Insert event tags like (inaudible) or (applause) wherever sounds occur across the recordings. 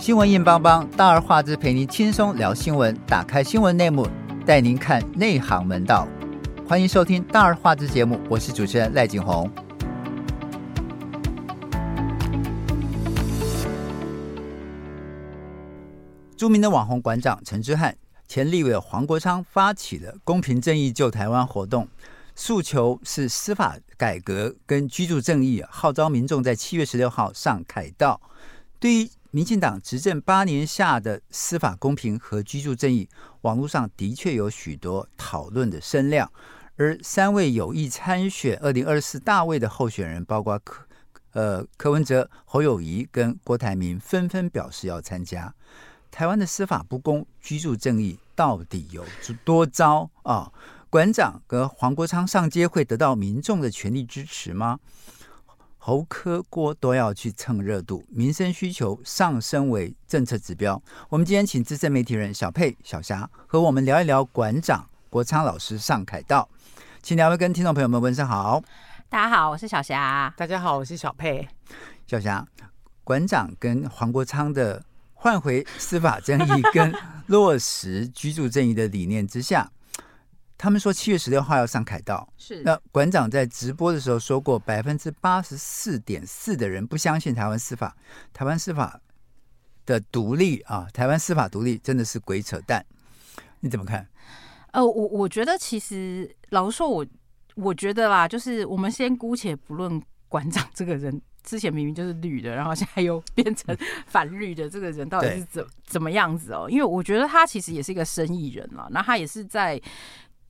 新闻硬邦邦，大而化之，陪您轻松聊新闻。打开新闻内幕，带您看内行门道。欢迎收听大而化之节目，我是主持人赖景红。著名的网红馆长陈之汉、前立委黄国昌发起了“公平正义救台湾”活动，诉求是司法改革跟居住正义，号召民众在七月十六号上凯道。对于民进党执政八年下的司法公平和居住正义，网络上的确有许多讨论的声量。而三位有意参选二零二四大位的候选人，包括柯呃柯文哲、侯友谊跟郭台铭，纷纷表示要参加。台湾的司法不公、居住正义到底有多糟啊？馆长跟黄国昌上街会得到民众的全力支持吗？侯科郭都要去蹭热度，民生需求上升为政策指标。我们今天请资深媒体人小佩、小霞和我们聊一聊馆长国昌老师上凯道，请两位跟听众朋友们问声好。大家好，我是小霞。(laughs) 大家好，我是小佩。小霞，馆长跟黄国昌的换回司法正义跟落实居住正义的理念之下。他们说七月十六号要上凯道，是那馆长在直播的时候说过，百分之八十四点四的人不相信台湾司法，台湾司法的独立啊，台湾司法独立真的是鬼扯淡，你怎么看？呃，我我觉得其实老实说，我我觉得啦，就是我们先姑且不论馆长这个人之前明明就是绿的，然后现在又变成反绿的，这个人到底是怎怎么样子哦？因为我觉得他其实也是一个生意人嘛，那他也是在。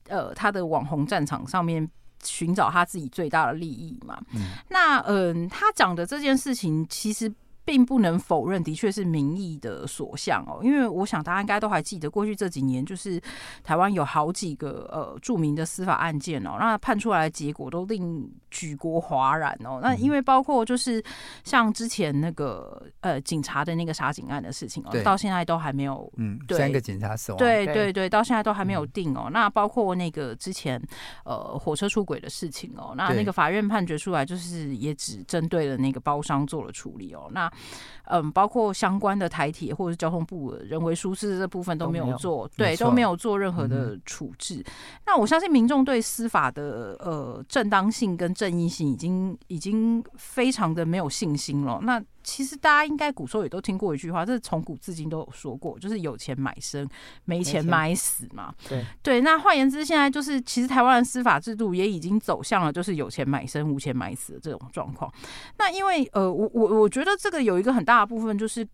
呃，他的网红战场上面寻找他自己最大的利益嘛。嗯、那嗯、呃，他讲的这件事情其实。并不能否认，的确是民意的所向哦。因为我想大家应该都还记得，过去这几年就是台湾有好几个呃著名的司法案件哦，那判出来的结果都令举国哗然哦。那因为包括就是像之前那个呃警察的那个杀警案的事情哦，到现在都还没有嗯，三个警察死亡，对对对，到现在都还没有定哦。那包括那个之前呃火车出轨的事情哦，那那个法院判决出来就是也只针对了那个包商做了处理哦，那。嗯，包括相关的台铁或者是交通部人为疏失这部分都没有做，有对，都没有做任何的处置。嗯、那我相信民众对司法的呃正当性跟正义性已经已经非常的没有信心了。那其实大家应该古时候也都听过一句话，这是从古至今都有说过，就是有钱买生，没钱买死嘛。对对，那换言之，现在就是其实台湾的司法制度也已经走向了就是有钱买生，无钱买死的这种状况。那因为呃，我我我觉得这个有一个很大的部分就是。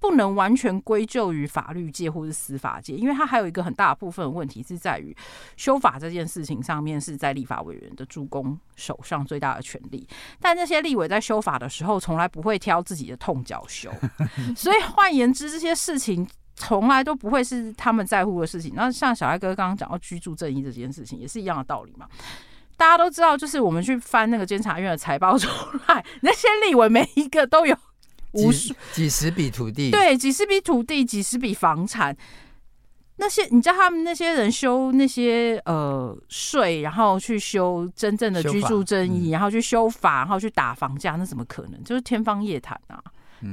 不能完全归咎于法律界或是司法界，因为它还有一个很大的部分的问题是在于修法这件事情上面是在立法委员的助攻手上最大的权利，但那些立委在修法的时候从来不会挑自己的痛脚修，(laughs) 所以换言之，这些事情从来都不会是他们在乎的事情。那像小艾哥刚刚讲到居住正义这件事情，也是一样的道理嘛。大家都知道，就是我们去翻那个监察院的财报出来，那些立委每一个都有。无数几十笔土地，对，几十笔土地，几十笔房产。那些你知道他们那些人修那些呃税，然后去修真正的居住正义，然后去修法，然后去打房价，那怎么可能？就是天方夜谭啊！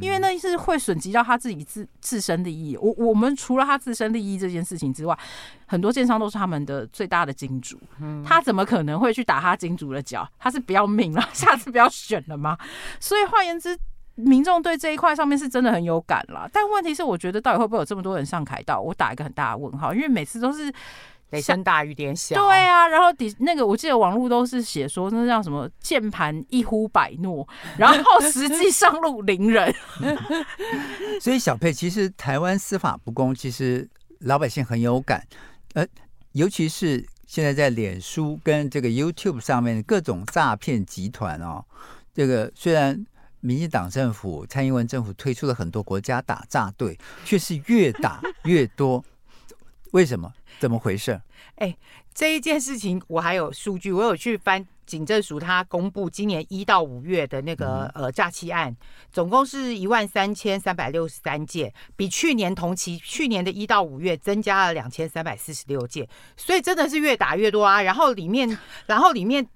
因为那是会损及到他自己自自身利益。我我们除了他自身利益这件事情之外，很多建商都是他们的最大的金主，他怎么可能会去打他金主的脚？他是不要命了，(laughs) 下次不要选了吗？所以换言之。民众对这一块上面是真的很有感啦，但问题是，我觉得到底会不会有这么多人上凯道？我打一个很大的问号，因为每次都是雷声大雨点小。对啊，然后底那个我记得网络都是写说那叫什么键盘一呼百诺，然后实际上路零人。(laughs) 所以小佩，其实台湾司法不公，其实老百姓很有感，呃，尤其是现在在脸书跟这个 YouTube 上面各种诈骗集团哦，这个虽然。民进党政府、蔡英文政府推出了很多国家打诈队，却是越打 (laughs) 越多。为什么？怎么回事？哎、欸，这一件事情我还有数据，我有去翻警政署他公布今年一到五月的那个呃诈欺案，总共是一万三千三百六十三件，比去年同期去年的一到五月增加了两千三百四十六件，所以真的是越打越多啊。然后里面，然后里面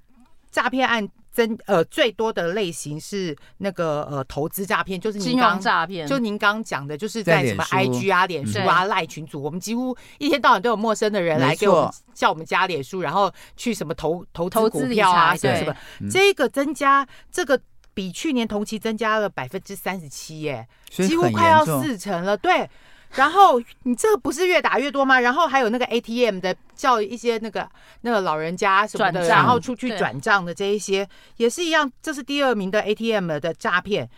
诈骗案。增呃最多的类型是那个呃投资诈骗，就是您刚诈骗，就您刚讲的，就是在什么 IG 啊、脸书啊、赖群组，我们几乎一天到晚都有陌生的人来给我们叫我们加脸书，然后去什么投投资股票啊，什么什么这个增加这个比去年同期增加了百分之三十七耶，几乎快要四成了，对。然后你这个不是越打越多吗？然后还有那个 ATM 的叫一些那个那个老人家什么的，然后出去转账的这一些也是一样，这是第二名的 ATM 的诈骗，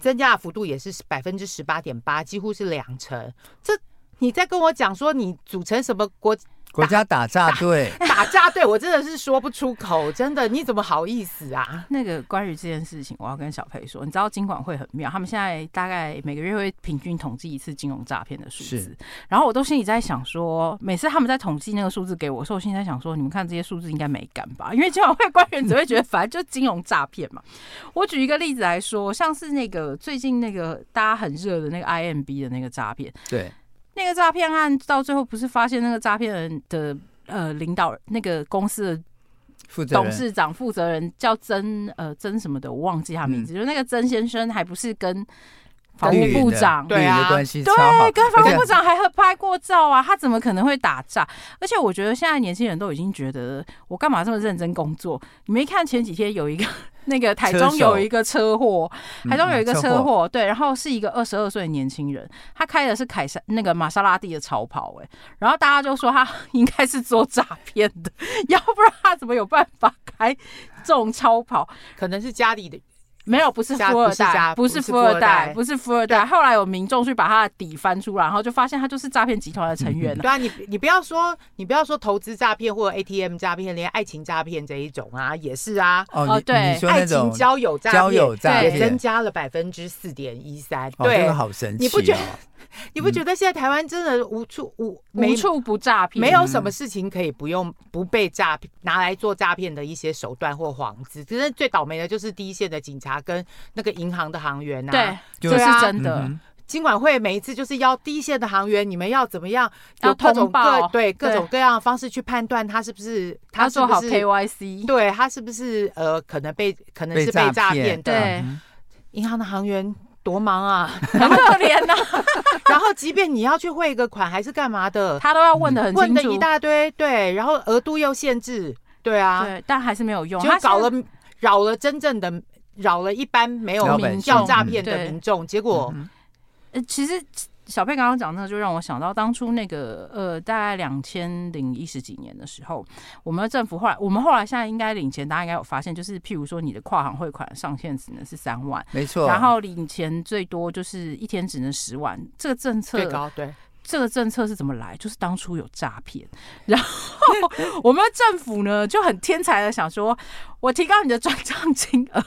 增加的幅度也是百分之十八点八，几乎是两成。这你在跟我讲说你组成什么国？国家打诈队，(laughs) 打诈队，我真的是说不出口，真的，你怎么好意思啊？那个关于这件事情，我要跟小佩说，你知道金管会很妙，他们现在大概每个月会平均统计一次金融诈骗的数字，然后我都心里在想说，每次他们在统计那个数字给我，所以我心里在想说，你们看这些数字应该没敢吧？因为金管会官员只会觉得，反正就是金融诈骗嘛。(laughs) 我举一个例子来说，像是那个最近那个大家很热的那个 IMB 的那个诈骗，对。那个诈骗案到最后不是发现那个诈骗人的呃领导那个公司的董事长负责人叫曾呃曾什么的，我忘记他名字，嗯、就那个曾先生还不是跟法务部长对啊，对，跟防务部长还合拍过照啊，他怎么可能会打架？而且我觉得现在年轻人都已经觉得我干嘛这么认真工作？你没看前几天有一个。(laughs) 那个台中有一个车祸，台中有一个车祸，对，然后是一个二十二岁的年轻人，他开的是凯撒那个玛莎拉蒂的超跑，哎，然后大家就说他 (laughs) 应该是做诈骗的，(laughs) 要不然他怎么有办法开这种超跑？可能是家里的。没有，不是富二代，不是富二代，不是富二代。后来有民众去把他的底翻出来，然后就发现他就是诈骗集团的成员。对啊，你你不要说，你不要说投资诈骗或者 ATM 诈骗，连爱情诈骗这一种啊，也是啊。哦，对，爱情交友诈骗，交友诈骗也增加了百分之四点一三。对，这个好神奇，你不觉得？(laughs) 你不觉得现在台湾真的无处无无处不诈骗，没有什么事情可以不用不被诈骗拿来做诈骗的一些手段或幌子。只是最倒霉的就是第一线的警察跟那个银行的行员呐。对，这是真的。金管会每一次就是要第一线的行员，你们要怎么样？有各种各对各种各样的方式去判断他是不是他做好 KYC，对他是不是呃可能被可能是被诈骗的。对，银行的行员。多忙啊，(laughs) 很可怜呐。(laughs) 然后，即便你要去汇个款还是干嘛的，他都要问的很清楚，问的一大堆。对，然后额度又限制，对啊，对，但还是没有用。就搞了扰了真正的扰了一般没有名叫诈骗的民众，结果，呃，其实。小佩刚刚讲那，就让我想到当初那个呃，大概两千零一十几年的时候，我们的政府后来，我们后来现在应该领钱，大家应该有发现，就是譬如说你的跨行汇款上限只能是三万，没错，然后领钱最多就是一天只能十万，这个政策最高，对。这个政策是怎么来？就是当初有诈骗，然后我们的政府呢就很天才的想说，我提高你的转账金额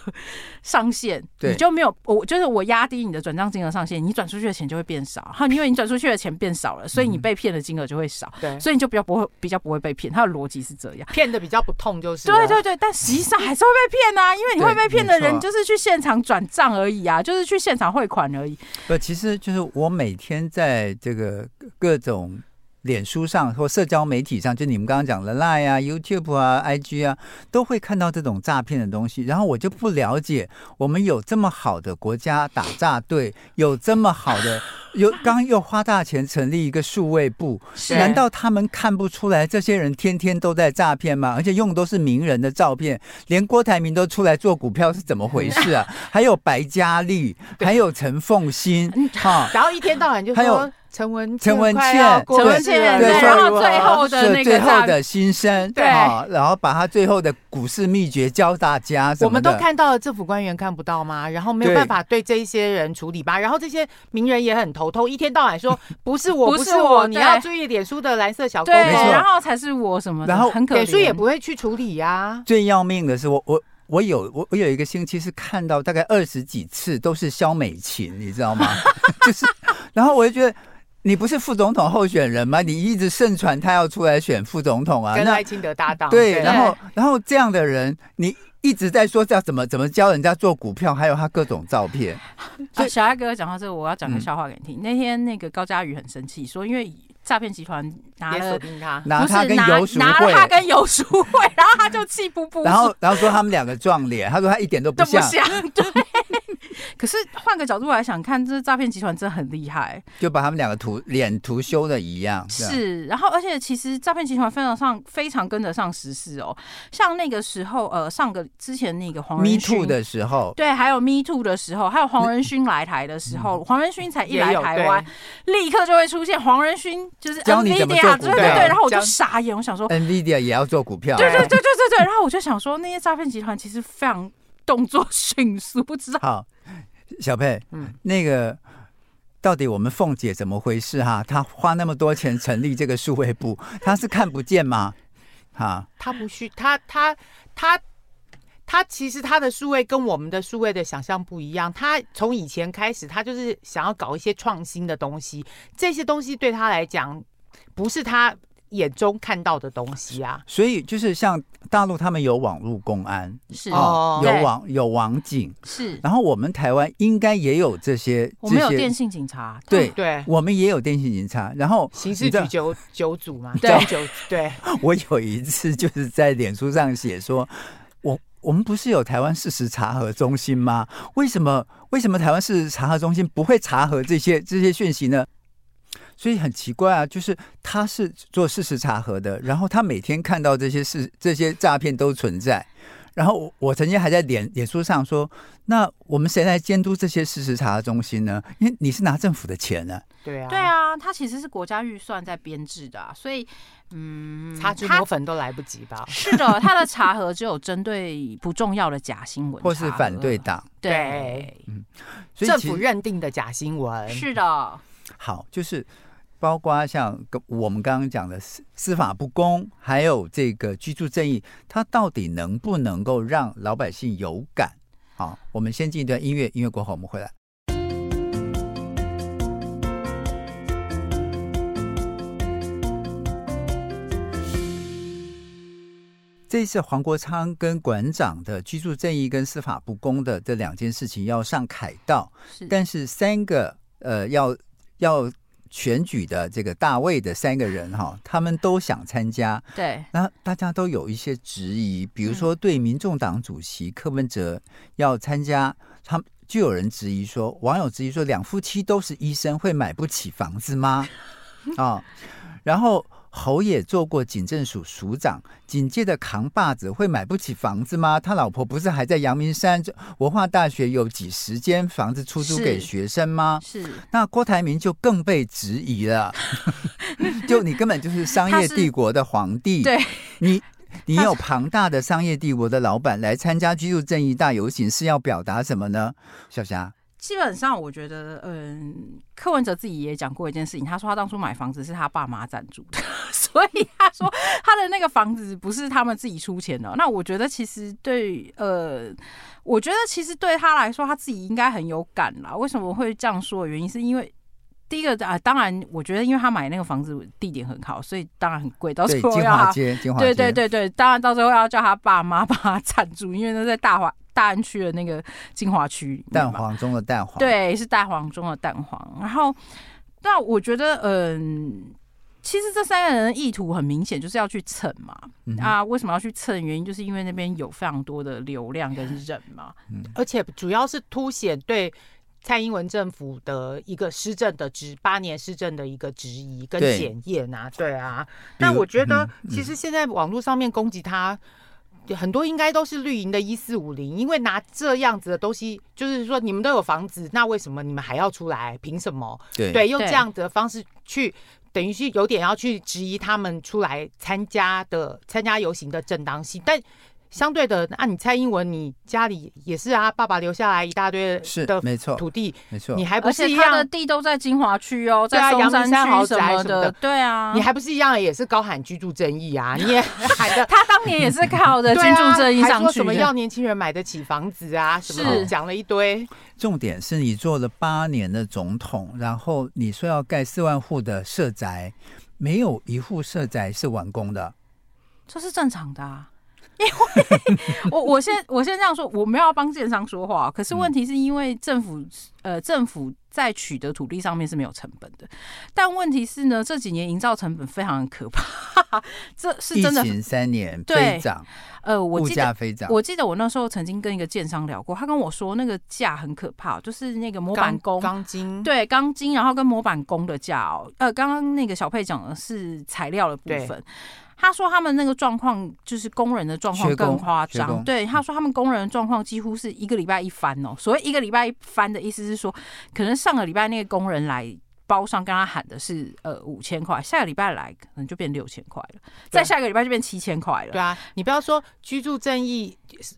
上限，你就没有我就是我压低你的转账金额上限，你转出去的钱就会变少。哈，因为你转出去的钱变少了，所以你被骗的金额就会少。对，所以你就比较不会比较不会被骗。它的逻辑是这样，骗的比较不痛就是。对对对，但实际上还是会被骗啊，因为你会被骗的人就是去现场转账而已啊，就是去现场汇款而已。不，其实就是我每天在这个。各种脸书上或社交媒体上，就你们刚刚讲的 Line 啊、YouTube 啊、IG 啊，都会看到这种诈骗的东西。然后我就不了解，我们有这么好的国家打诈队，有这么好的，有刚刚又花大钱成立一个数位部，难道他们看不出来这些人天天都在诈骗吗？而且用的都是名人的照片，连郭台铭都出来做股票，是怎么回事啊？(laughs) 还有白嘉丽，还有陈凤馨，哈，然后一天到晚就还有。陈文陈文倩，陈文茜，然后最后的那个最后的心声，对，然后把他最后的股市秘诀教大家。我们都看到了，政府官员看不到吗？然后没有办法对这一些人处理吧？然后这些名人也很头痛，一天到晚说 (laughs) 不是我，不是我，你要注意脸书的蓝色小勾，对，然后才是我什么？然后很可怜，脸书也不会去处理呀。最要命的是，我我我有我我有一个星期是看到大概二十几次都是肖美琴，你知道吗？(laughs) 就是，然后我就觉得。你不是副总统候选人吗？你一直盛传他要出来选副总统啊，跟赖清德搭档。对，然后然后这样的人，你一直在说要怎么怎么教人家做股票，还有他各种照片。(laughs) 啊，小艾哥讲到这个，我要讲个笑话给你听。嗯、那天那个高佳瑜很生气，说因为。诈骗集团拿了他，拿他跟游淑慧，拿了他跟游淑慧，然后他就气不不，然后然后说他们两个撞脸，他说他一点都不像，不像对。(laughs) 可是换个角度来想，看这诈骗集团真的很厉害，就把他们两个图脸图修的一样。是，然后而且其实诈骗集团非常上非常跟得上时事哦，像那个时候呃上个之前那个黄仁勋 Me Too 的时候，对，还有 Me Too 的时候，还有黄仁勋来台的时候，嗯、黄仁勋才一来台湾，立刻就会出现黄仁勋就是 NVIDIA 对对对，然后我就傻眼，我想说 NVIDIA 也要做股票，对对对对对对，然后我就想说那些诈骗集团其实非常动作迅速，不知道好。小佩，嗯，那个到底我们凤姐怎么回事哈、啊？她花那么多钱成立这个数位部，(laughs) 她是看不见吗？哈，她不需，她她她她其实她的数位跟我们的数位的想象不一样。她从以前开始，她就是想要搞一些创新的东西，这些东西对她来讲不是她。眼中看到的东西啊，所以就是像大陆他们有网络公安，是哦，有网有网警，是。然后我们台湾应该也有这些，我们有电信警察，对对，我们也有电信警察。然后刑事局九九组嘛，对九对。(laughs) 我有一次就是在脸书上写说，我我们不是有台湾事实查核中心吗？为什么为什么台湾事实查核中心不会查核这些这些讯息呢？所以很奇怪啊，就是他是做事实查核的，然后他每天看到这些事、这些诈骗都存在，然后我曾经还在脸脸书上说，那我们谁来监督这些事实查核中心呢？因为你是拿政府的钱呢、啊。对啊，对啊，他其实是国家预算在编制的、啊，所以嗯，擦脂抹粉都来不及吧？是的，他的查核只有针对不重要的假新闻，或是反对党，对，嗯，所以政府认定的假新闻是的，好，就是。包括像我们刚刚讲的司司法不公，还有这个居住正义，它到底能不能够让老百姓有感？好，我们先进一段音乐，音乐过后我们回来。这一次黄国昌跟馆长的居住正义跟司法不公的这两件事情要上凯道，是，但是三个呃要要。选举的这个大卫的三个人哈，他们都想参加。对，那大家都有一些质疑，比如说对民众党主席柯文哲要参加，他们就有人质疑说，网友质疑说，两夫妻都是医生，会买不起房子吗？(laughs) 啊，然后。侯也做过警政署署长，警界的扛把子会买不起房子吗？他老婆不是还在阳明山文化大学有几十间房子出租给学生吗？是，是那郭台铭就更被质疑了，(laughs) 就你根本就是商业帝国的皇帝，对，你你有庞大的商业帝国的老板来参加居住正义大游行，是要表达什么呢？小霞。基本上，我觉得，嗯，柯文哲自己也讲过一件事情，他说他当初买房子是他爸妈赞助的，(laughs) 所以他说他的那个房子不是他们自己出钱的。那我觉得其实对，呃，我觉得其实对他来说，他自己应该很有感啦。为什么会这样说的原因，是因为第一个啊，当然，我觉得因为他买那个房子地点很好，所以当然很贵。到时候对对对对，当然到时候要叫他爸妈帮他赞助，因为那在大华。大安区的那个精华区，蛋黄中的蛋黄，对，是蛋黄中的蛋黄。然后，那我觉得，嗯，其实这三个人的意图很明显，就是要去蹭嘛。嗯、啊，为什么要去蹭？原因就是因为那边有非常多的流量跟人嘛。嗯，而且主要是凸显对蔡英文政府的一个施政的质，八年施政的一个质疑跟检验啊。对，对啊，那我觉得，其实现在网络上面攻击他。很多应该都是绿营的一四五零，因为拿这样子的东西，就是说你们都有房子，那为什么你们还要出来？凭什么？对，对，用这样子的方式去，等于是有点要去质疑他们出来参加的参加游行的正当性，但。相对的，啊，你蔡英文，你家里也是啊，爸爸留下来一大堆是的没错土地，没错，你还不是一样，他的地都在金华区哦，在阳明山豪宅什么的，对啊，你还不是一样，也是高喊居住正义啊，(laughs) 你也喊的，(laughs) 他当年也是靠着 (laughs) 居住正义上去，说什么要年轻人买得起房子啊，什么讲了一堆。重点是你做了八年的总统，然后你说要盖四万户的社宅，没有一户社宅是完工的，这是正常的啊。因 (laughs) 为我我先我先这样说，我没有要帮建商说话，可是问题是因为政府呃政府在取得土地上面是没有成本的，但问题是呢，这几年营造成本非常的可怕，这是真的。疫情三年飞涨，呃，我记得飞涨，我记得我那时候曾经跟一个建商聊过，他跟我说那个价很可怕，就是那个模板工钢筋，对钢筋，然后跟模板工的价哦，呃，刚刚那个小佩讲的是材料的部分。他说他们那个状况就是工人的状况更夸张。对，他说他们工人的状况几乎是一个礼拜一翻哦。所谓一个礼拜一翻的意思是说，可能上个礼拜那个工人来包上跟他喊的是呃五千块，下个礼拜来可能就变六千块了，再下个礼拜就变七千块了。对啊，你不要说居住正义，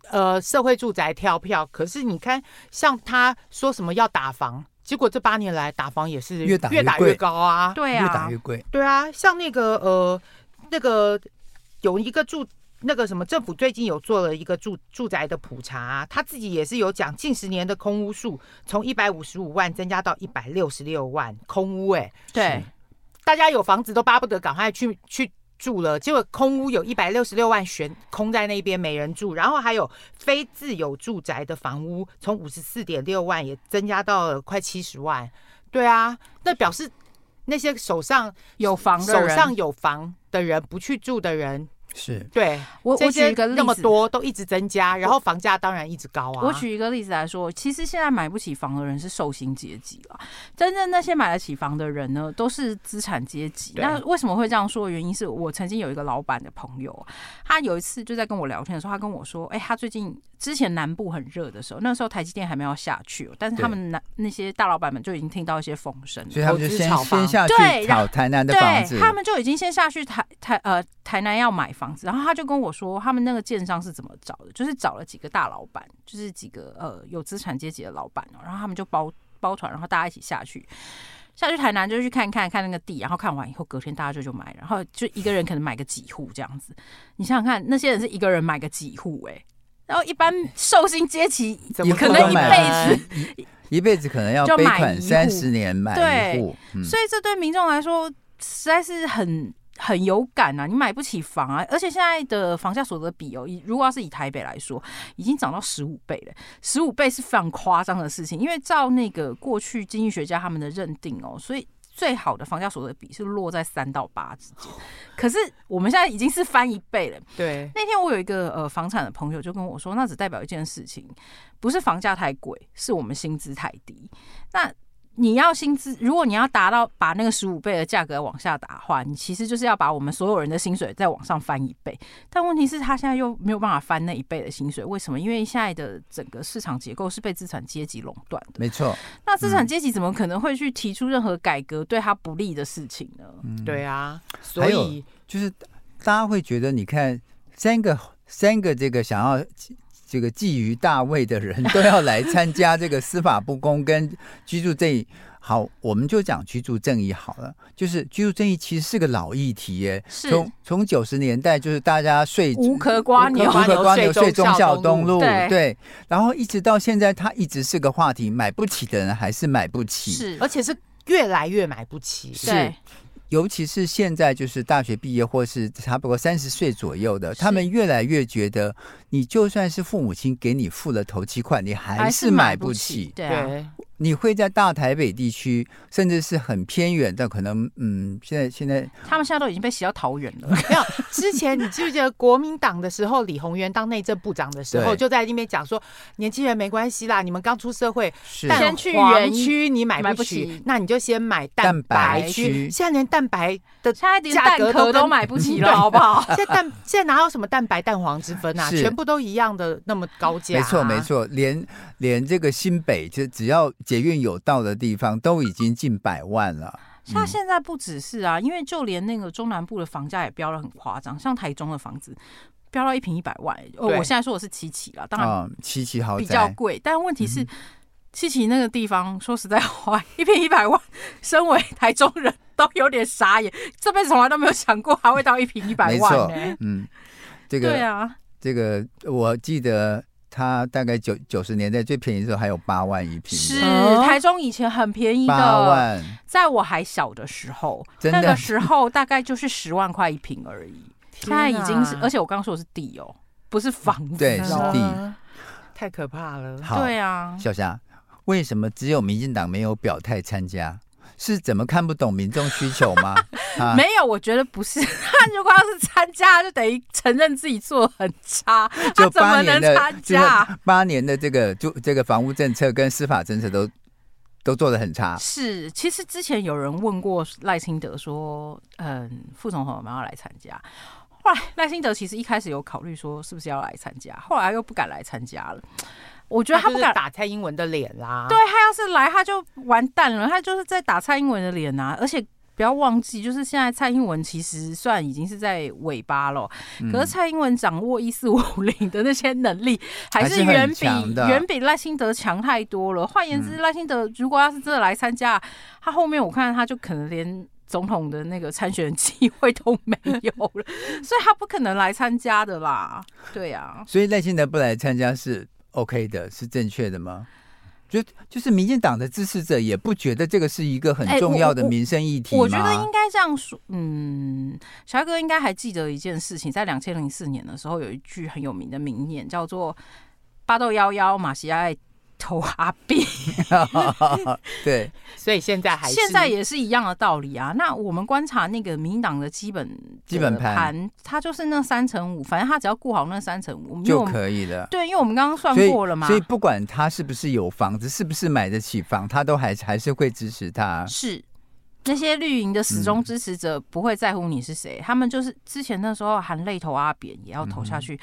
呃，社会住宅跳票，可是你看像他说什么要打房，结果这八年来打房也是越打越打越高啊。对啊，越打越贵。对啊，像那个呃。那个有一个住那个什么政府最近有做了一个住住宅的普查，啊，他自己也是有讲，近十年的空屋数从一百五十五万增加到一百六十六万空屋，欸，哎，对，大家有房子都巴不得赶快去去住了，结果空屋有一百六十六万悬空在那边没人住，然后还有非自有住宅的房屋从五十四点六万也增加到了快七十万，对啊，那表示那些手上有房的手上有房。的人不去住的人是对我，我举一个例子，那么多都一直增加，然后房价当然一直高啊。我举一个例子来说，其实现在买不起房的人是受薪阶级了，真正那些买得起房的人呢，都是资产阶级。那为什么会这样说？原因是我曾经有一个老板的朋友，他有一次就在跟我聊天的时候，他跟我说：“哎、欸，他最近。”之前南部很热的时候，那时候台积电还没有下去，哦但是他们那那些大老板们就已经听到一些风声，所以他们就先先下去炒台南的房子，他们就已经先下去台台呃台南要买房子，然后他就跟我说，他们那个建商是怎么找的，就是找了几个大老板，就是几个呃有资产阶级的老板，然后他们就包包团，然后大家一起下去，下去台南就去看看看那个地，然后看完以后隔天大家就就买，然后就一个人可能买个几户这样子，你想想看，那些人是一个人买个几户哎、欸。然后一般寿星阶级可能一辈子一辈子可能要背款三十年买一户，对，所以这对民众来说实在是很很有感啊！你买不起房啊，而且现在的房价所得比哦，如果要是以台北来说，已经涨到十五倍了，十五倍是非常夸张的事情。因为照那个过去经济学家他们的认定哦，所以。最好的房价所得比是落在三到八之间，可是我们现在已经是翻一倍了。对，那天我有一个呃房产的朋友就跟我说，那只代表一件事情，不是房价太贵，是我们薪资太低。那你要薪资，如果你要达到把那个十五倍的价格往下打的话，你其实就是要把我们所有人的薪水再往上翻一倍。但问题是，他现在又没有办法翻那一倍的薪水，为什么？因为现在的整个市场结构是被资产阶级垄断的。没错。那资产阶级怎么可能会去提出任何改革对他不利的事情呢？嗯，对啊。所以就是大家会觉得，你看三个三个这个想要。这个觊觎大位的人都要来参加这个司法不公跟居住正义。好，我们就讲居住正义好了。就是居住正义其实是个老议题耶，从从九十年代就是大家睡无壳瓜牛，无壳瓜牛睡忠孝东路，对，对，然后一直到现在，它一直是个话题。买不起的人还是买不起，是，而且是越来越买不起，是。尤其是现在，就是大学毕业或是差不多三十岁左右的，他们越来越觉得，你就算是父母亲给你付了头期款，你还是买不起。对啊。你会在大台北地区，甚至是很偏远的，可能嗯，现在现在他们现在都已经被洗到桃园了。(laughs) 没有，之前你记不记得国民党的时候，李鸿源当内政部长的时候，就在那边讲说，年轻人没关系啦，你们刚出社会，先去园区你买不起，那你就先买蛋白区。现在连蛋白的价格都都买不起了，好不好？(laughs) 现在蛋现在哪有什么蛋白蛋黄之分啊？全部都一样的那么高价。没错没错，连连这个新北就只要。捷运有到的地方都已经近百万了。它现在不只是啊，因为就连那个中南部的房价也飙得很夸张，像台中的房子飙到一平一百万。哦我现在说的是七期了，当然七期豪宅比较贵，但问题是七期那个地方，说实在话，一平一百万，身为台中人都有点傻眼，这辈子从来都没有想过还会到一平一百万呢。嗯，这个对啊，这个我记得。它大概九九十年代最便宜的时候还有八万一平，是台中以前很便宜的，八万，在我还小的时候，那个时候大概就是十万块一平而已。现在已经是，而且我刚刚说的是地哦，不是房子，对，是地，太可怕了。对啊，小霞，为什么只有民进党没有表态参加？是怎么看不懂民众需求吗？啊、没有，我觉得不是。(laughs) 他如果要是参加，就等于承认自己做得很差。就怎么能参加，八年的这个就这个房屋政策跟司法政策都都做的很差。是，其实之前有人问过赖清德说：“嗯，副总统有没有要来参加？”后来赖清德其实一开始有考虑说是不是要来参加，后来又不敢来参加了。我觉得他不敢打蔡英文的脸啦。对，他要是来，他就完蛋了。他就是在打蔡英文的脸啊！而且不要忘记，就是现在蔡英文其实算已经是在尾巴了，嗯、可是蔡英文掌握一四五零的那些能力，还是远比远比赖清德强太多了。换言之，赖清德如果要是真的来参加，他后面我看他就可能连总统的那个参选机会都没有了，(laughs) 所以他不可能来参加的啦。对啊，所以赖清德不来参加是。OK 的，是正确的吗？就就是民进党的支持者也不觉得这个是一个很重要的民生议题我觉得应该这样说。嗯，小哥应该还记得一件事情，在两千零四年的时候，有一句很有名的名言，叫做“巴豆幺幺，马西爱”。投阿扁，(laughs) 对，所以现在还是现在也是一样的道理啊。那我们观察那个民进党的基本基本盘，它就是那三成五，反正他只要顾好那三成五就可以了。对，因为我们刚刚算过了嘛，所以不管他是不是有房子，是不是买得起房，他都还还是会支持他。是那些绿营的始终支持者不会在乎你是谁，嗯、他们就是之前那时候含泪投阿扁也要投下去。嗯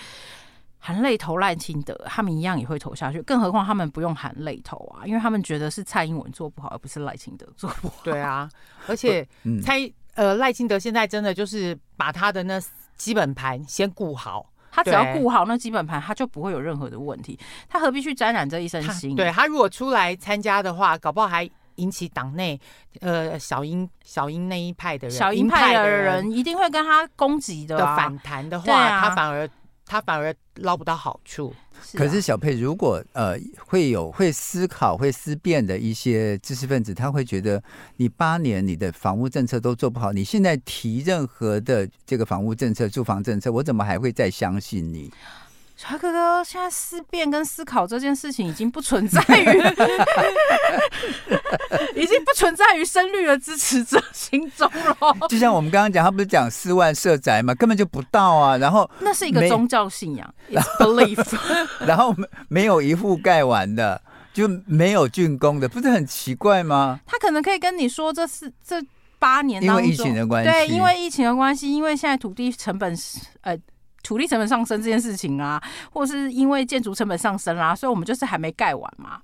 含泪投赖清德，他们一样也会投下去。更何况他们不用含泪投啊，因为他们觉得是蔡英文做不好，而不是赖清德做不好。对啊，(laughs) 而且蔡、嗯、呃赖清德现在真的就是把他的那基本盘先顾好，他只要顾好那基本盘，他就不会有任何的问题。他何必去沾染这一身腥？对，他如果出来参加的话，搞不好还引起党内呃小英小英那一派的人，小英派的人一定会跟他攻击的、反弹的话，啊、他反而。他反而捞不到好处。可是小佩，如果呃会有会思考、会思辨的一些知识分子，他会觉得你八年你的房屋政策都做不好，你现在提任何的这个房屋政策、住房政策，我怎么还会再相信你？小哥哥，现在思辨跟思考这件事情已经不存在于，(laughs) 已经不存在于深绿的支持者心中了。(laughs) 就像我们刚刚讲，他不是讲四万社宅嘛，根本就不到啊。然后那是一个宗教信仰 belief。(laughs) 然后没有一户盖完的，就没有竣工的，不是很奇怪吗？他可能可以跟你说，这是这八年因为疫情的关系，对，因为疫情的关系，因为现在土地成本是呃。土地成本上升这件事情啊，或是因为建筑成本上升啦、啊，所以我们就是还没盖完嘛，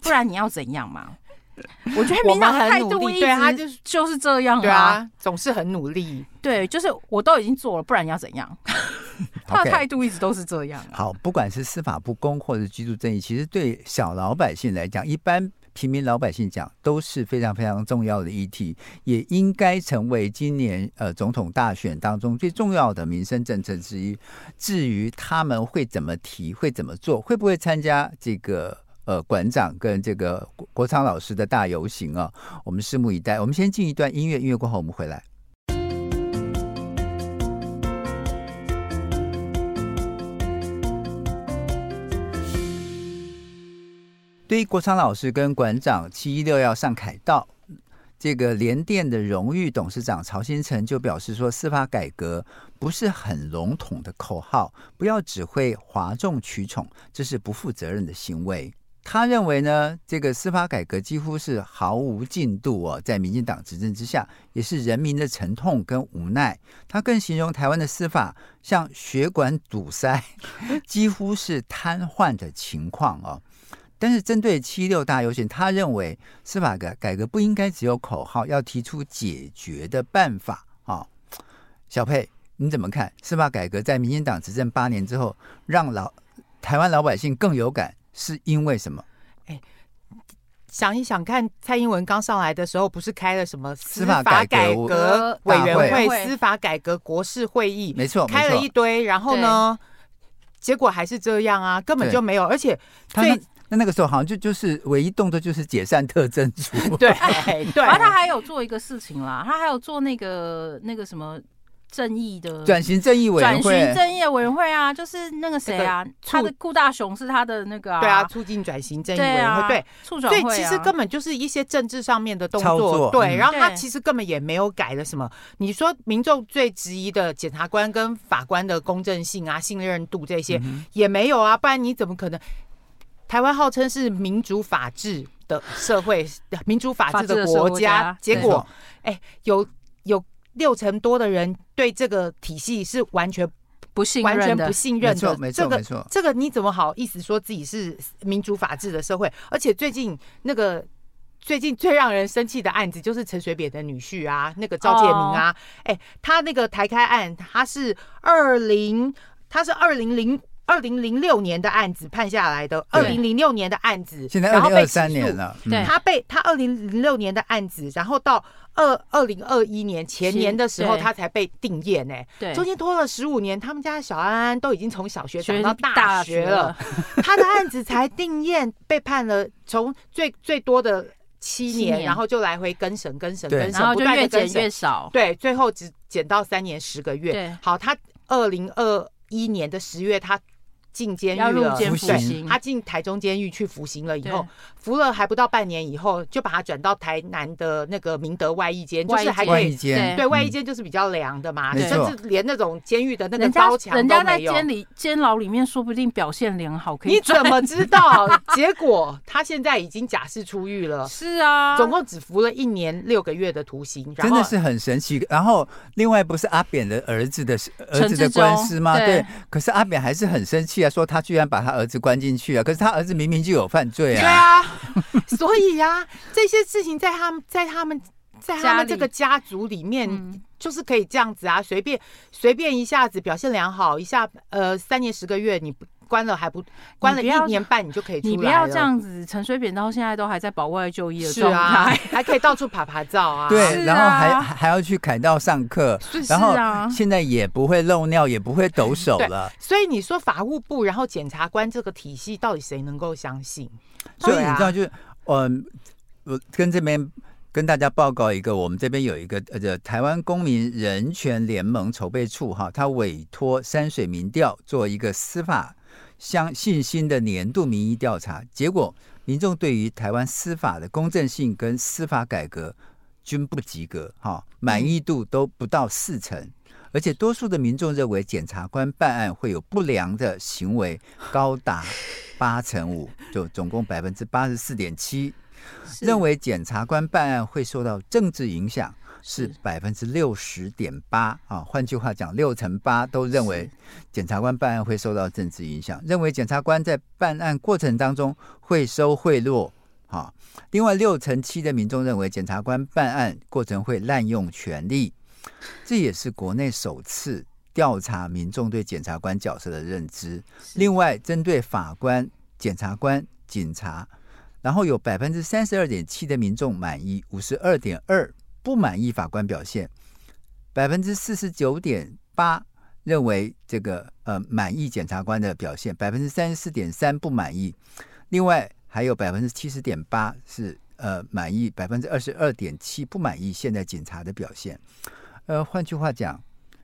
不然你要怎样嘛？(laughs) 我觉得民党的态度一直他就是就是这样啊，对啊，总是很努力。对，就是我都已经做了，不然你要怎样？(laughs) 他的态度一直都是这样、啊。Okay. 好，不管是司法不公或者居住正义，其实对小老百姓来讲，一般。平民老百姓讲都是非常非常重要的议题，也应该成为今年呃总统大选当中最重要的民生政策之一。至于他们会怎么提，会怎么做，会不会参加这个呃馆长跟这个国国昌老师的大游行啊？我们拭目以待。我们先进一段音乐，音乐过后我们回来。对于国昌老师跟馆长七一六要上凯道，这个联电的荣誉董事长曹兴诚就表示说，司法改革不是很笼统的口号，不要只会哗众取宠，这是不负责任的行为。他认为呢，这个司法改革几乎是毫无进度哦，在民进党执政之下，也是人民的沉痛跟无奈。他更形容台湾的司法像血管堵塞，(laughs) 几乎是瘫痪的情况哦。但是针对七六大游行，他认为司法改改革不应该只有口号，要提出解决的办法啊。小佩，你怎么看？司法改革在民进党执政八年之后，让老台湾老百姓更有感，是因为什么？哎，想一想看，蔡英文刚上来的时候，不是开了什么司法改革委员会、司法改革国事会议？没错，开了一堆，然后呢，结果还是这样啊，根本就没有，而且最。那那个时候好像就就是唯一动作就是解散特侦组，(laughs) 对 (laughs) 对。然后他还有做一个事情啦，他还有做那个那个什么正义的转型正义委员会，转型正义委员会啊，就是那个谁啊，他的顾大雄是他的那个啊，对啊，促进转型正义委员会，对，促转会，所以其实根本就是一些政治上面的动作，对，然后他其实根本也没有改了什么。你说民众最质疑的检察官跟法官的公正性啊、信任度这些也没有啊，不然你怎么可能？台湾号称是民主法治的社会，民主法治的国家，结果，哎，有有。六成多的人对这个体系是完全不信任，完全不信任的。没错，没错，这个你怎么好意思说自己是民主法治的社会？而且最近那个最近最让人生气的案子，就是陈水扁的女婿啊，那个赵建明啊，哎，他那个台开案，他是二零，他是二零零。二零零六年的案子判下来的，二零零六年的案子，现在二零二三年了。对，他被他二零零六年的案子，然后到二二零二一年前年的时候，他才被定谳呢。对，中间拖了十五年，他们家小安安都已经从小学长到大学了，(laughs) 他的案子才定谳，被判了从最最多的七年，然后就来回更审、更审、更审，然后就越减越少。对，最后只减到三年十个月。对，好，他二零二一年的十月，他。进监狱了，对，他进台中监狱去服刑了，以后服了还不到半年，以后就把他转到台南的那个明德外役监，就是还可以，对，外役监就是比较凉的嘛，甚至连那种监狱的那个高墙都没有。人家在监里监牢里面说不定表现良好，可以。你怎么知道？结果他现在已经假释出狱了。(laughs) 是啊，总共只服了一年六个月的徒刑，真的是很神奇。然后另外不是阿扁的儿子的儿子的官司吗？对，可是阿扁还是很生气。说他居然把他儿子关进去啊，可是他儿子明明就有犯罪啊！对啊，(laughs) 所以呀、啊，这些事情在他们在他们在他们这个家族里面，就是可以这样子啊，随便随便一下子表现良好，一下呃三年十个月你不。关了还不关了一年半，你就可以出来了。你不要这样子，陈水扁到现在都还在保外就医的状态，啊，(laughs) 还可以到处爬爬照啊。对，啊、然后还还要去凯道上课，然后现在也不会漏尿，也不会抖手了。所以你说法务部，然后检察官这个体系，到底谁能够相信？所以你知道，就是嗯，我跟这边跟大家报告一个，我们这边有一个呃，台湾公民人权联盟筹备处哈，他委托山水民调做一个司法。相信心的年度民意调查结果，民众对于台湾司法的公正性跟司法改革均不及格，哈，满意度都不到四成，而且多数的民众认为检察官办案会有不良的行为，高达八成五，就总共百分之八十四点七，认为检察官办案会受到政治影响。是百分之六十点八啊，换句话讲，六成八都认为检察官办案会受到政治影响，认为检察官在办案过程当中会收贿赂。哈，另外六成七的民众认为检察官办案过程会滥用权力，这也是国内首次调查民众对检察官角色的认知。另外，针对法官、检察官、警察，然后有百分之三十二点七的民众满意，五十二点二。不满意法官表现，百分之四十九点八认为这个呃满意检察官的表现，百分之三十四点三不满意，另外还有百分之七十点八是呃满意，百分之二十二点七不满意现在警察的表现。呃，换句话讲，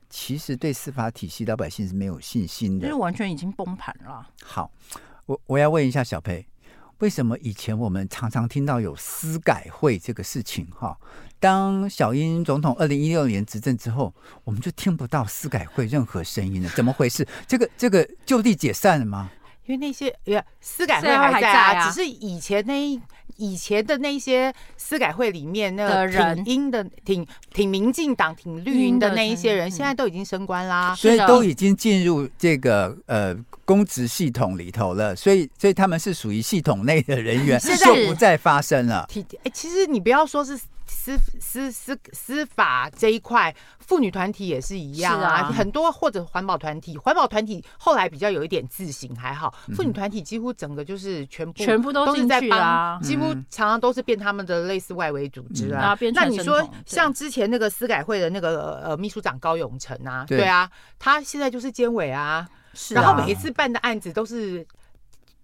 其实对司法体系老百姓是没有信心的，就是完全已经崩盘了。好，我我要问一下小佩。为什么以前我们常常听到有司改会这个事情？哈，当小英总统二零一六年执政之后，我们就听不到司改会任何声音了。怎么回事？这个这个就地解散了吗？因为那些呃司改会还在啊，只是以前那一。以前的那些司改会里面，那个挺英的、挺挺民进党、挺绿营的那一些人，现在都已经升官啦，所以都已经进入这个呃公职系统里头了。所以，所以他们是属于系统内的人员，(laughs) 就不再发生了。哎，其实你不要说是。司司司司法这一块，妇女团体也是一样啊，啊很多或者环保团体，环保团体后来比较有一点自省，还好。妇女团体几乎整个就是全部全部都是在帮，几乎常常都是变他们的类似外围组织啊。嗯、那你说像之前那个司改会的那个呃秘书长高永成啊，对，对啊，他现在就是监委啊，是啊，然后每一次办的案子都是。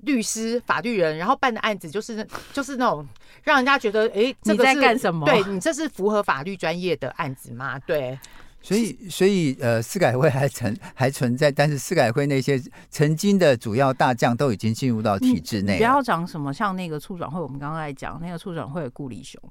律师、法律人，然后办的案子就是就是那种让人家觉得，哎，这个是你在干什么？对，你这是符合法律专业的案子吗？对，所以，所以，呃，司改会还存还存在，但是司改会那些曾经的主要大将都已经进入到体制内。不要讲什么像那个促转会，我们刚刚在讲那个促转会的顾立雄，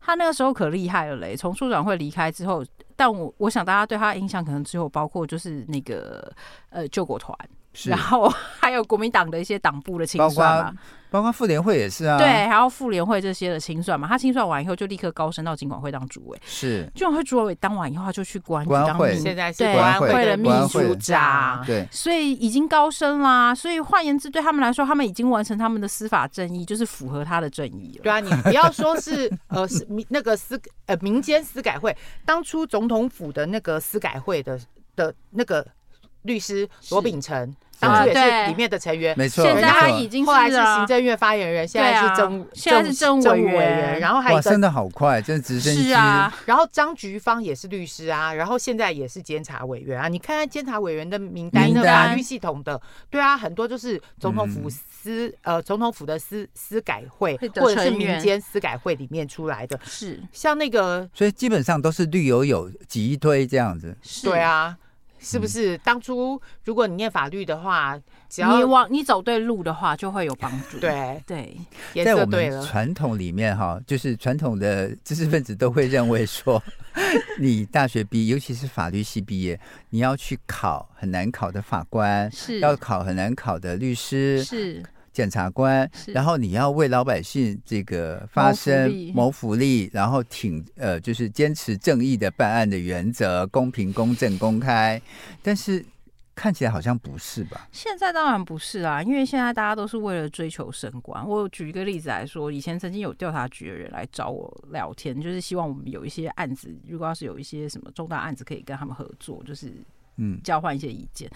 他那个时候可厉害了嘞。从促转会离开之后，但我我想大家对他的印象可能只有包括就是那个呃救国团。然后还有国民党的一些党部的清算嘛，包括妇联会也是啊，对，还有妇联会这些的清算嘛。他清算完以后，就立刻高升到经管会当主委。是，经管会主委当完以后，他就去国安当会，现在是国安会的秘书长。对，所以已经高升啦。所以换言之，对他们来说，他们已经完成他们的司法正义，就是符合他的正义了。对啊，你不要说是呃是民那个司呃民间司改会，当初总统府的那个司改会的的那个。律师罗秉成当初也是里面的成员，没错。现在他已经后来是行政院发言人，现在是政务，现在是政务委员。然后还有升的好快，真的直升机。然后张菊芳也是律师啊，然后现在也是监察委员啊。你看看监察委员的名单，那个法律系统的，对啊，很多就是总统府司呃总统府的司司改会或者是民间司改会里面出来的，是像那个，所以基本上都是绿油油挤一堆这样子。对啊。是不是当初如果你念法律的话，只要你往你走对路的话，就会有帮助。对 (laughs) 对，在我们传统里面哈，就是传统的知识分子都会认为说，(laughs) 你大学毕业，尤其是法律系毕业，你要去考很难考的法官，是要考很难考的律师，是。检察官，然后你要为老百姓这个发声谋福利，然后挺呃，就是坚持正义的办案的原则，公平、公正、公开。但是看起来好像不是吧？现在当然不是啊，因为现在大家都是为了追求升官。我举一个例子来说，以前曾经有调查局的人来找我聊天，就是希望我们有一些案子，如果要是有一些什么重大案子，可以跟他们合作，就是。嗯，交换一些意见。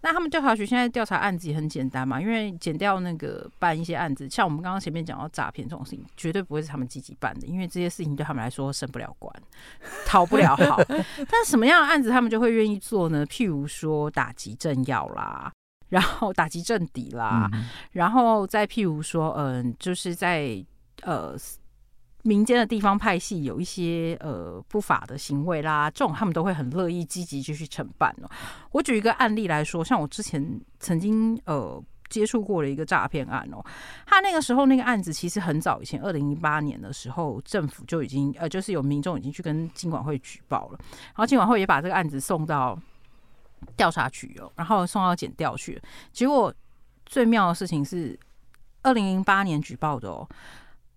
那他们调查局现在调查案子也很简单嘛，因为减掉那个办一些案子，像我们刚刚前面讲到诈骗这种事情，绝对不会是他们积极办的，因为这些事情对他们来说升不了官，(laughs) 讨不了好。(laughs) 但什么样的案子他们就会愿意做呢？譬如说打击政要啦，然后打击政敌啦，嗯、然后再譬如说，嗯、呃，就是在呃。民间的地方派系有一些呃不法的行为啦，这种他们都会很乐意积极继续承办哦。我举一个案例来说，像我之前曾经呃接触过的一个诈骗案哦，他那个时候那个案子其实很早以前，二零零八年的时候，政府就已经呃就是有民众已经去跟金管会举报了，然后金管会也把这个案子送到调查局哦，然后送到检调去。结果最妙的事情是，二零零八年举报的哦，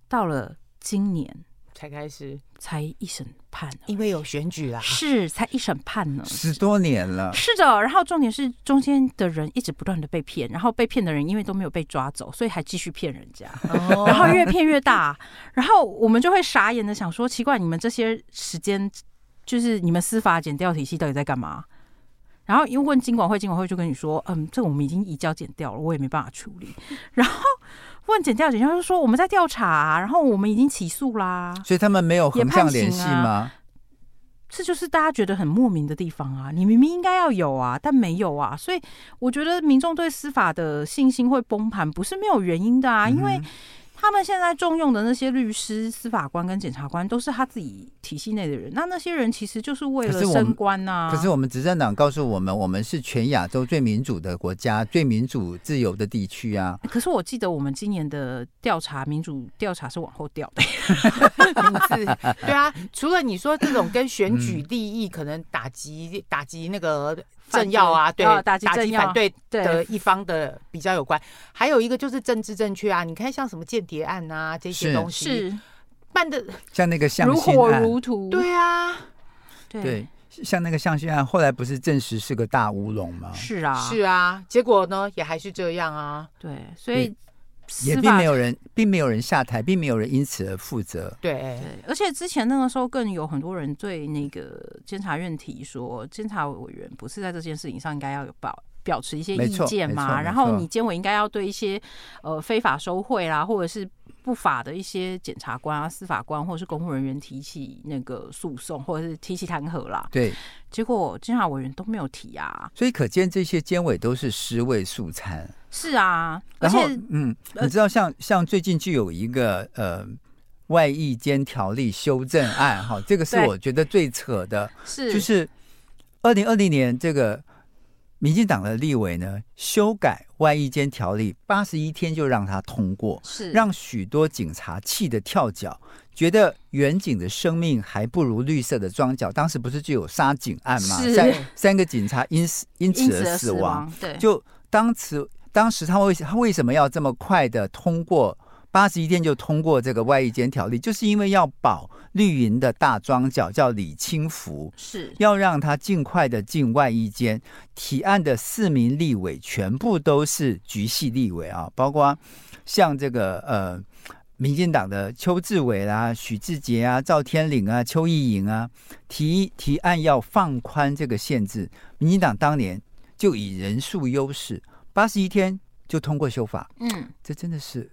到了。今年才开始，才一审判，因为有选举啦，是才一审判呢，十多年了，是的。然后重点是中间的人一直不断的被骗，然后被骗的人因为都没有被抓走，所以还继续骗人家，然后越骗越大，然后我们就会傻眼的想说，奇怪，你们这些时间就是你们司法检调体系到底在干嘛？然后一问金管会，金管会就跟你说，嗯，这个我们已经移交减掉了，我也没办法处理，然后。问检调，检调就说我们在调查、啊，然后我们已经起诉啦，所以他们没有横向联系吗？这就是大家觉得很莫名的地方啊！你明明应该要有啊，但没有啊，所以我觉得民众对司法的信心会崩盘，不是没有原因的啊，因为。他们现在重用的那些律师、司法官跟检察官，都是他自己体系内的人。那那些人其实就是为了升官呐、啊。可是我们执政党告诉我们，我们是全亚洲最民主的国家，最民主自由的地区啊。可是我记得我们今年的调查，民主调查是往后调的名字。(laughs) (laughs) 对啊，除了你说这种跟选举利益可能打击、打击那个。政要啊，对，打击反对的一方的比较有关。还有一个就是政治正确啊，你看像什么间谍案啊这些东西，是办的 (laughs) 像那个向如火如荼。对啊，对，像那个向心案，后来不是证实是个大乌龙吗？是啊，是啊，结果呢也还是这样啊。对，所以。也并没有人，并没有人下台，并没有人因此而负责。对对，而且之前那个时候更有很多人对那个监察院提说，监察委员不是在这件事情上应该要有保表持一些意见嘛？然后你监委应该要对一些呃非法收贿啦，或者是不法的一些检察官啊、司法官或者是公务人员提起那个诉讼，或者是提起弹劾啦。对，结果监察委员都没有提啊，所以可见这些监委都是尸位素餐。是啊，而且嗯，你知道像像最近就有一个呃外役监条例修正案哈，这个是我觉得最扯的，是就是二零二零年这个。民进党的立委呢，修改外役监条例，八十一天就让他通过，是让许多警察气得跳脚，觉得远警的生命还不如绿色的装脚。当时不是就有杀警案吗？三三个警察因此因此而死亡。对，就当时当时他为他为什么要这么快的通过？八十一天就通过这个外役监条例，就是因为要保绿营的大庄脚，叫李清福，是要让他尽快的进外役监。提案的四名立委全部都是局系立委啊，包括像这个呃，民进党的邱志伟啦、许志杰啊、赵天麟啊、邱意莹啊，提提案要放宽这个限制。民进党当年就以人数优势，八十一天就通过修法。嗯，这真的是。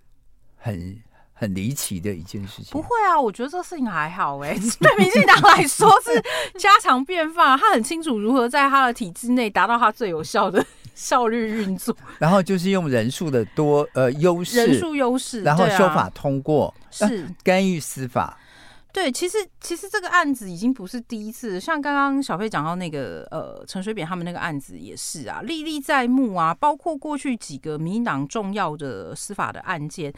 很很离奇的一件事情。不会啊，我觉得这个事情还好哎、欸，(laughs) 对民进党来说是家常便饭。他很清楚如何在他的体制内达到他最有效的 (laughs) 效率运作。(laughs) 然后就是用人数的多呃优势，人数优势，然后修法通过，是、啊、干预司法。对，其实其实这个案子已经不是第一次，像刚刚小飞讲到那个呃陈水扁他们那个案子也是啊，历历在目啊。包括过去几个民进党重要的司法的案件，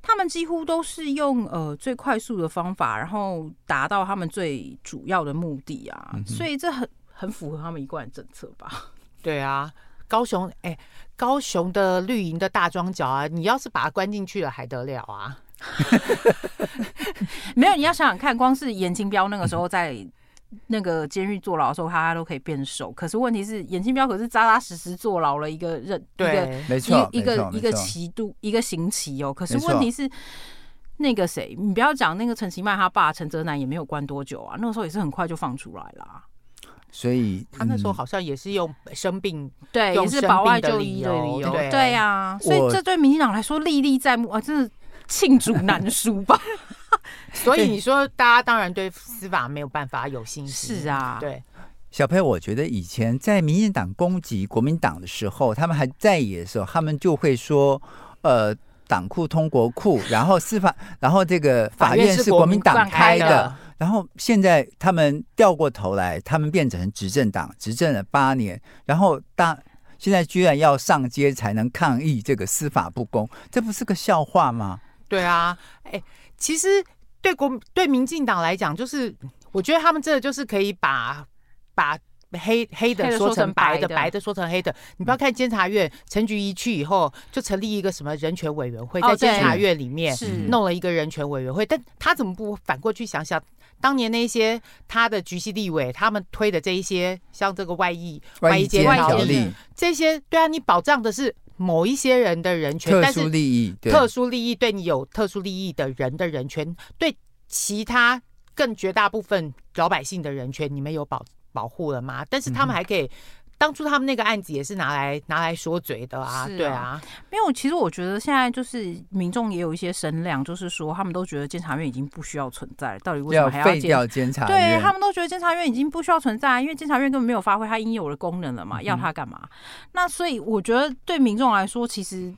他们几乎都是用呃最快速的方法，然后达到他们最主要的目的啊。嗯、所以这很很符合他们一贯的政策吧？(laughs) 对啊，高雄哎，高雄的绿营的大庄脚啊，你要是把它关进去了还得了啊？(laughs) 没有，你要想想看，光是严清标那个时候在那个监狱坐牢的时候，他他都可以变瘦。可是问题是，严清标可是扎扎实实坐牢了一个任，对，一个，没错，一个一个期度，一个刑期哦。可是问题是，那个谁，你不要讲那个陈其迈他爸陈泽南也没有关多久啊，那个时候也是很快就放出来了。所以他那时候好像也是用生病，对，也是保外就医的理由，对呀。所以这对民进党来说历历在目啊，真的。罄竹难书吧，(laughs) 所以你说大家当然对司法没有办法有信心。是啊，对。小佩，我觉得以前在民进党攻击国民党的时候，他们还在野的时候，他们就会说，呃，党库通国库，然后司法，(laughs) 然后这个法院是国民党开的，然后现在他们掉过头来，他们变成执政党，执政了八年，然后大。现在居然要上街才能抗议这个司法不公，这不是个笑话吗？对啊，哎，其实对国对民进党来讲，就是我觉得他们这就是可以把把黑黑的说成白的，白的说成黑的。你不要看监察院陈菊一去以后，就成立一个什么人权委员会，在监察院里面弄了一个人权委员会，但他怎么不反过去想想？当年那些他的局系立委，他们推的这一些，像这个外役外役监条例，这些对啊，你保障的是某一些人的人权，特殊利益，特殊利益对你有特殊利益的人的人权，对其他更绝大部分老百姓的人权，你们有保保护了吗？但是他们还可以。当初他们那个案子也是拿来拿来说嘴的啊，啊对啊，没有。其实我觉得现在就是民众也有一些声量，就是说他们都觉得监察院已经不需要存在，到底为什么还要废掉监察院？对他们都觉得监察院已经不需要存在，因为监察院根本没有发挥它应有的功能了嘛，要它干嘛？嗯、那所以我觉得对民众来说，其实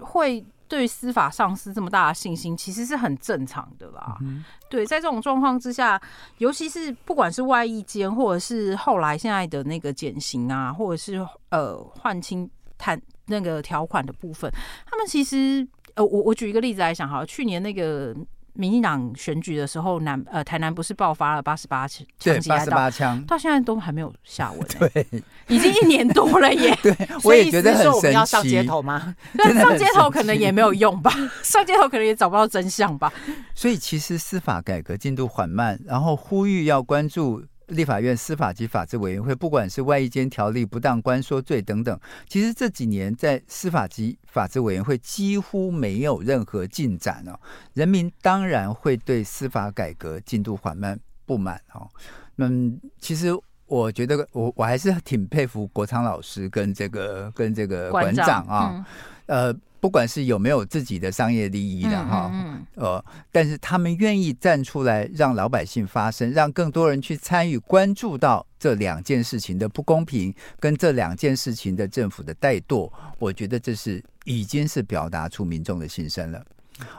会。对于司法丧失这么大的信心，其实是很正常的啦。嗯、对，在这种状况之下，尤其是不管是外役监，或者是后来现在的那个减刑啊，或者是呃换清谈那个条款的部分，他们其实呃，我我举一个例子来讲，哈，去年那个。民进党选举的时候，南呃台南不是爆发了八十八枪对，八十，八枪到现在都还没有下文，(laughs) 对，已经一年多了耶。(laughs) 对，我也觉得很神奇。所以说我们要上街头吗？(laughs) 那上街头可能也没有用吧，上街头可能也找不到真相吧。所以其实司法改革进度缓慢，然后呼吁要关注。立法院司法及法制委员会，不管是外役间条例、不当关说罪等等，其实这几年在司法及法制委员会几乎没有任何进展哦。人民当然会对司法改革进度缓慢不满哦。那嗯，其实我觉得我我还是挺佩服国昌老师跟这个跟这个馆长啊，嗯、呃。不管是有没有自己的商业利益的哈，呃，但是他们愿意站出来让老百姓发声，让更多人去参与，关注到这两件事情的不公平，跟这两件事情的政府的怠惰，我觉得这是已经是表达出民众的心声了。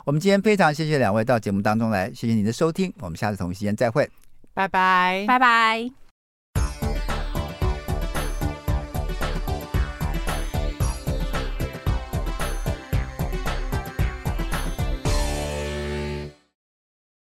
我们今天非常谢谢两位到节目当中来，谢谢您的收听，我们下次同一时间再会，拜拜，拜拜。